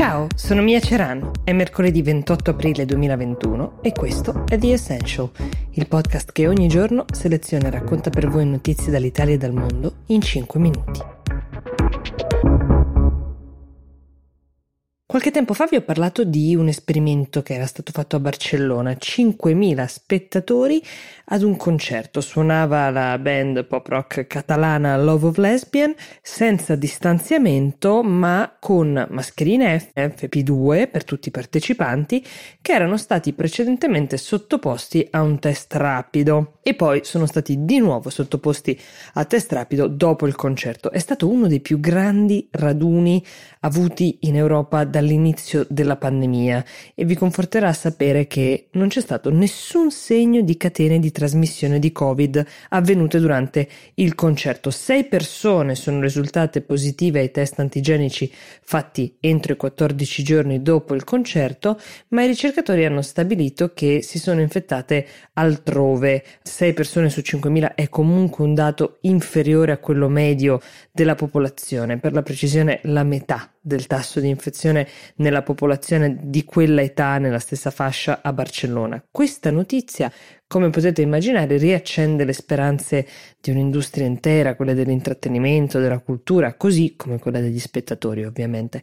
Ciao, sono Mia Ceran. È mercoledì 28 aprile 2021 e questo è The Essential, il podcast che ogni giorno seleziona e racconta per voi notizie dall'Italia e dal mondo in 5 minuti. Qualche tempo fa vi ho parlato di un esperimento che era stato fatto a Barcellona. 5.000 spettatori ad un concerto. Suonava la band pop rock catalana Love of Lesbian senza distanziamento ma con mascherine FP2 per tutti i partecipanti che erano stati precedentemente sottoposti a un test rapido e poi sono stati di nuovo sottoposti a test rapido dopo il concerto. È stato uno dei più grandi raduni avuti in Europa dall'inizio della pandemia e vi conforterà sapere che non c'è stato nessun segno di catene di trasmissione di Covid avvenute durante il concerto. Sei persone sono risultate positive ai test antigenici fatti entro i 14 giorni dopo il concerto, ma i ricercatori hanno stabilito che si sono infettate altrove. 6 persone su 5.000 è comunque un dato inferiore a quello medio della popolazione, per la precisione la metà del tasso di infezione nella popolazione di quella età nella stessa fascia a Barcellona. Questa notizia, come potete immaginare, riaccende le speranze di un'industria intera, quella dell'intrattenimento, della cultura, così come quella degli spettatori, ovviamente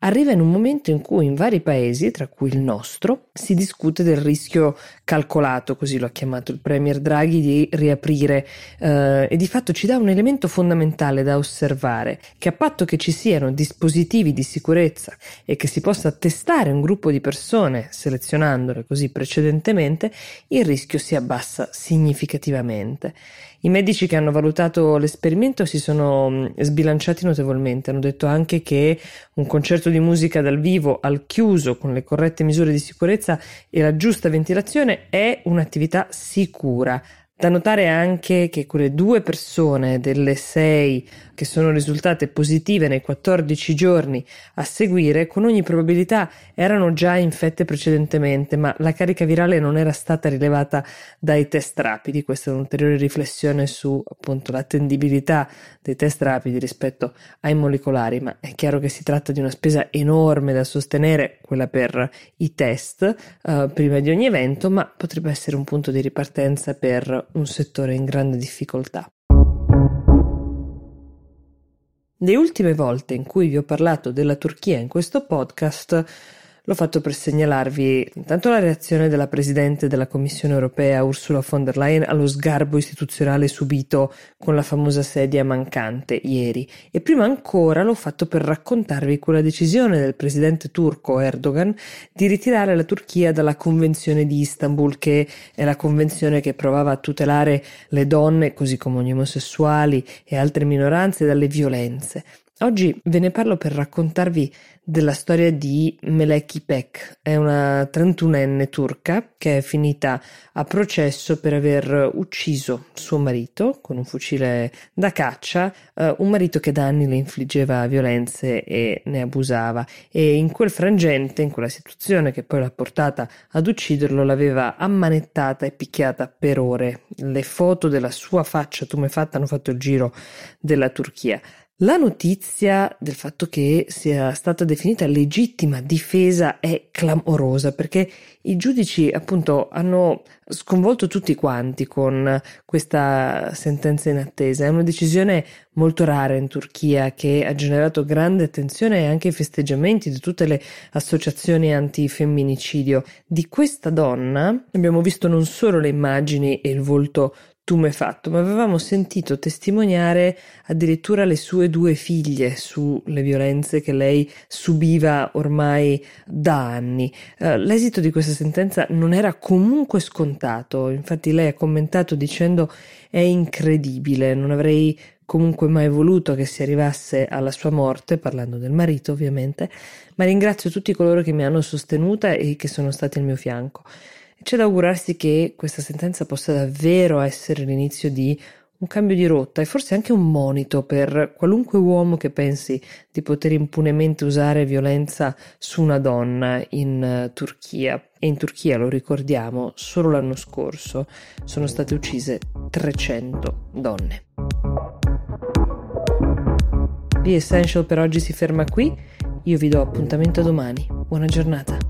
arriva in un momento in cui in vari paesi, tra cui il nostro, si discute del rischio calcolato, così lo ha chiamato il Premier Draghi, di riaprire eh, e di fatto ci dà un elemento fondamentale da osservare, che a patto che ci siano dispositivi di sicurezza e che si possa testare un gruppo di persone, selezionandole così precedentemente, il rischio si abbassa significativamente. I medici che hanno valutato l'esperimento si sono mm, sbilanciati notevolmente, hanno detto anche che un concerto di musica dal vivo al chiuso con le corrette misure di sicurezza e la giusta ventilazione è un'attività sicura, da notare anche che quelle due persone delle sei che sono risultate positive nei 14 giorni a seguire, con ogni probabilità erano già infette precedentemente, ma la carica virale non era stata rilevata dai test rapidi. Questa è un'ulteriore riflessione su appunto l'attendibilità dei test rapidi rispetto ai molecolari, ma è chiaro che si tratta di una spesa enorme da sostenere, quella per i test uh, prima di ogni evento, ma potrebbe essere un punto di ripartenza per un settore in grande difficoltà. Le ultime volte in cui vi ho parlato della Turchia in questo podcast L'ho fatto per segnalarvi intanto la reazione della Presidente della Commissione europea Ursula von der Leyen allo sgarbo istituzionale subito con la famosa sedia mancante ieri e prima ancora l'ho fatto per raccontarvi quella decisione del Presidente turco Erdogan di ritirare la Turchia dalla Convenzione di Istanbul che è la convenzione che provava a tutelare le donne così come gli omosessuali e altre minoranze dalle violenze. Oggi ve ne parlo per raccontarvi della storia di Melek Ipek, è una 31enne turca che è finita a processo per aver ucciso suo marito con un fucile da caccia, uh, un marito che da anni le infliggeva violenze e ne abusava e in quel frangente, in quella situazione che poi l'ha portata ad ucciderlo, l'aveva ammanettata e picchiata per ore. Le foto della sua faccia tumefatta hanno fatto il giro della Turchia. La notizia del fatto che sia stata definita legittima difesa è clamorosa perché i giudici appunto hanno sconvolto tutti quanti con questa sentenza in attesa. È una decisione molto rara in Turchia che ha generato grande attenzione e anche festeggiamenti di tutte le associazioni antifemminicidio. Di questa donna abbiamo visto non solo le immagini e il volto tumefatto, ma avevamo sentito testimoniare addirittura le sue due figlie sulle violenze che lei subiva ormai da anni. Uh, l'esito di questa sentenza non era comunque scontato, infatti lei ha commentato dicendo è incredibile, non avrei comunque mai voluto che si arrivasse alla sua morte, parlando del marito ovviamente, ma ringrazio tutti coloro che mi hanno sostenuta e che sono stati al mio fianco. C'è da augurarsi che questa sentenza possa davvero essere l'inizio di un cambio di rotta e forse anche un monito per qualunque uomo che pensi di poter impunemente usare violenza su una donna in uh, Turchia. E in Turchia, lo ricordiamo, solo l'anno scorso sono state uccise 300 donne. The Essential per oggi si ferma qui. Io vi do appuntamento domani. Buona giornata.